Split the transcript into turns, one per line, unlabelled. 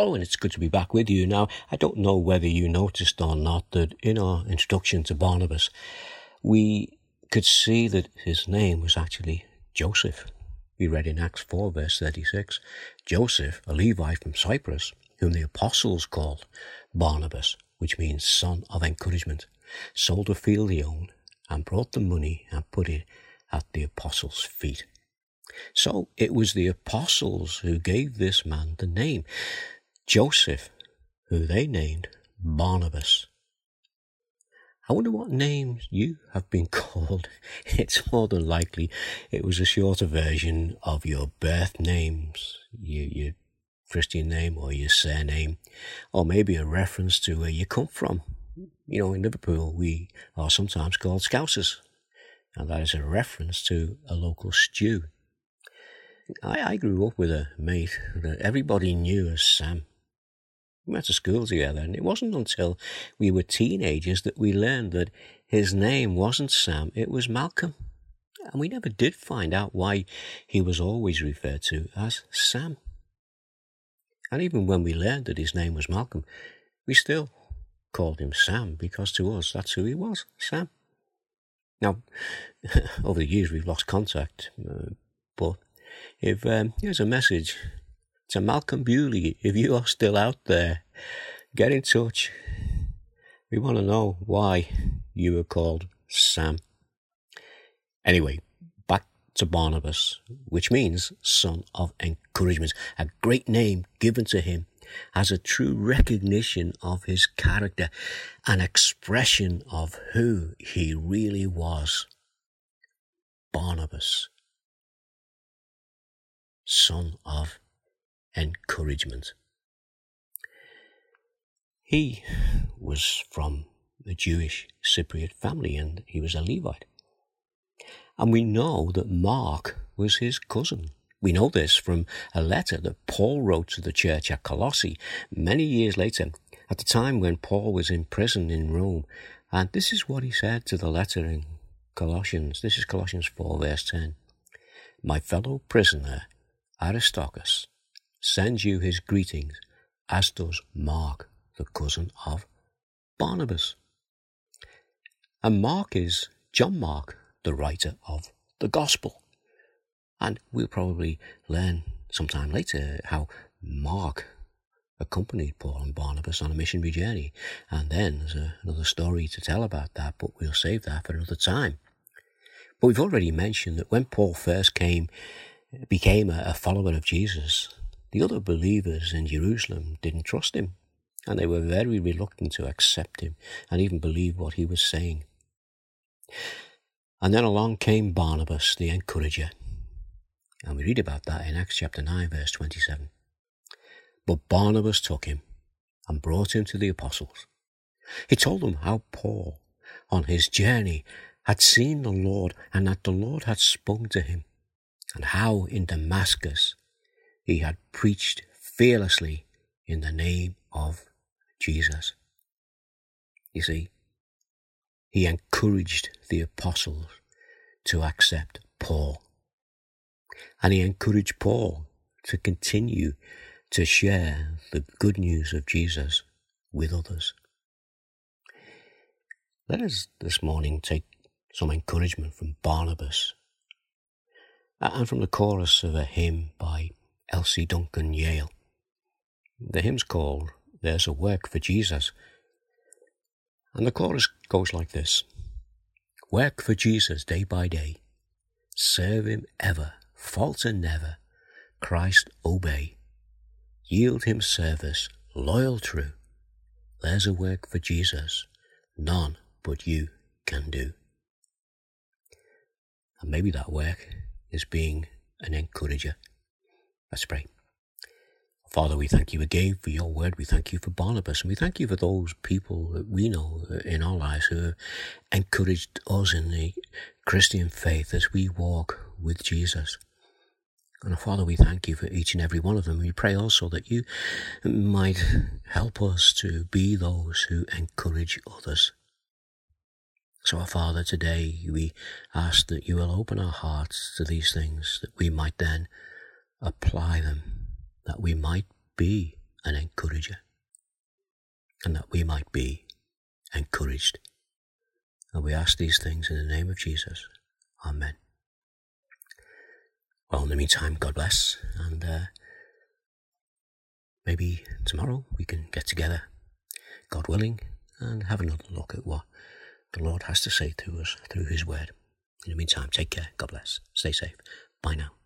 Hello, and it's good to be back with you. Now, I don't know whether you noticed or not that in our introduction to Barnabas, we could see that his name was actually Joseph. We read in Acts 4, verse 36 Joseph, a Levite from Cyprus, whom the apostles called Barnabas, which means son of encouragement, sold a field he owned and brought the money and put it at the apostles' feet. So it was the apostles who gave this man the name Joseph, who they named Barnabas. I wonder what names you have been called. It's more than likely it was a shorter version of your birth names, your, your Christian name or your surname, or maybe a reference to where you come from. You know, in Liverpool, we are sometimes called Scousers, and that is a reference to a local stew. I, I grew up with a mate that everybody knew as Sam. We went to school together, and it wasn't until we were teenagers that we learned that his name wasn't Sam, it was Malcolm. And we never did find out why he was always referred to as Sam. And even when we learned that his name was Malcolm, we still called him Sam because to us that's who he was, Sam. Now, over the years we've lost contact, uh, but if um, here's a message to Malcolm Bewley, if you are still out there, get in touch. We want to know why you were called Sam. Anyway, back to Barnabas, which means son of encouragement, a great name given to him as a true recognition of his character, an expression of who he really was. Barnabas, son of encouragement. He was from a Jewish Cypriot family and he was a Levite. And we know that Mark was his cousin. We know this from a letter that Paul wrote to the church at Colossae many years later, at the time when Paul was in prison in Rome. And this is what he said to the letter in Colossians. This is Colossians 4, verse 10. My fellow prisoner Aristarchus sends you his greetings, as does Mark, the cousin of Barnabas. And Mark is John Mark, the writer of the Gospel. And we'll probably learn sometime later how Mark accompanied Paul and Barnabas on a missionary journey. And then there's a, another story to tell about that, but we'll save that for another time. But we've already mentioned that when Paul first came became a, a follower of Jesus, the other believers in Jerusalem didn't trust him, and they were very reluctant to accept him and even believe what he was saying. And then along came Barnabas, the encourager. And we read about that in Acts chapter 9, verse 27. But Barnabas took him and brought him to the apostles. He told them how Paul, on his journey, had seen the Lord and that the Lord had spoken to him and how in Damascus he had preached fearlessly in the name of Jesus. You see, he encouraged the apostles to accept Paul. And he encouraged Paul to continue to share the good news of Jesus with others. Let us this morning take some encouragement from Barnabas and from the chorus of a hymn by Elsie Duncan Yale. The hymn's called There's a Work for Jesus, and the chorus goes like this Work for Jesus day by day, serve Him ever, falter never, Christ obey, yield Him service, loyal true. There's a work for Jesus, none but you can do. And maybe that work is being an encourager. Let's pray. Father, we thank you again for your word. We thank you for Barnabas, and we thank you for those people that we know uh, in our lives who have encouraged us in the Christian faith as we walk with Jesus. And Father, we thank you for each and every one of them. We pray also that you might help us to be those who encourage others. So, our Father, today we ask that you will open our hearts to these things, that we might then apply them, that we might be an encourager, and that we might be encouraged. And we ask these things in the name of Jesus. Amen. Well, in the meantime, God bless, and uh, maybe tomorrow we can get together, God willing, and have another look at what the Lord has to say to us through His Word. In the meantime, take care. God bless. Stay safe. Bye now.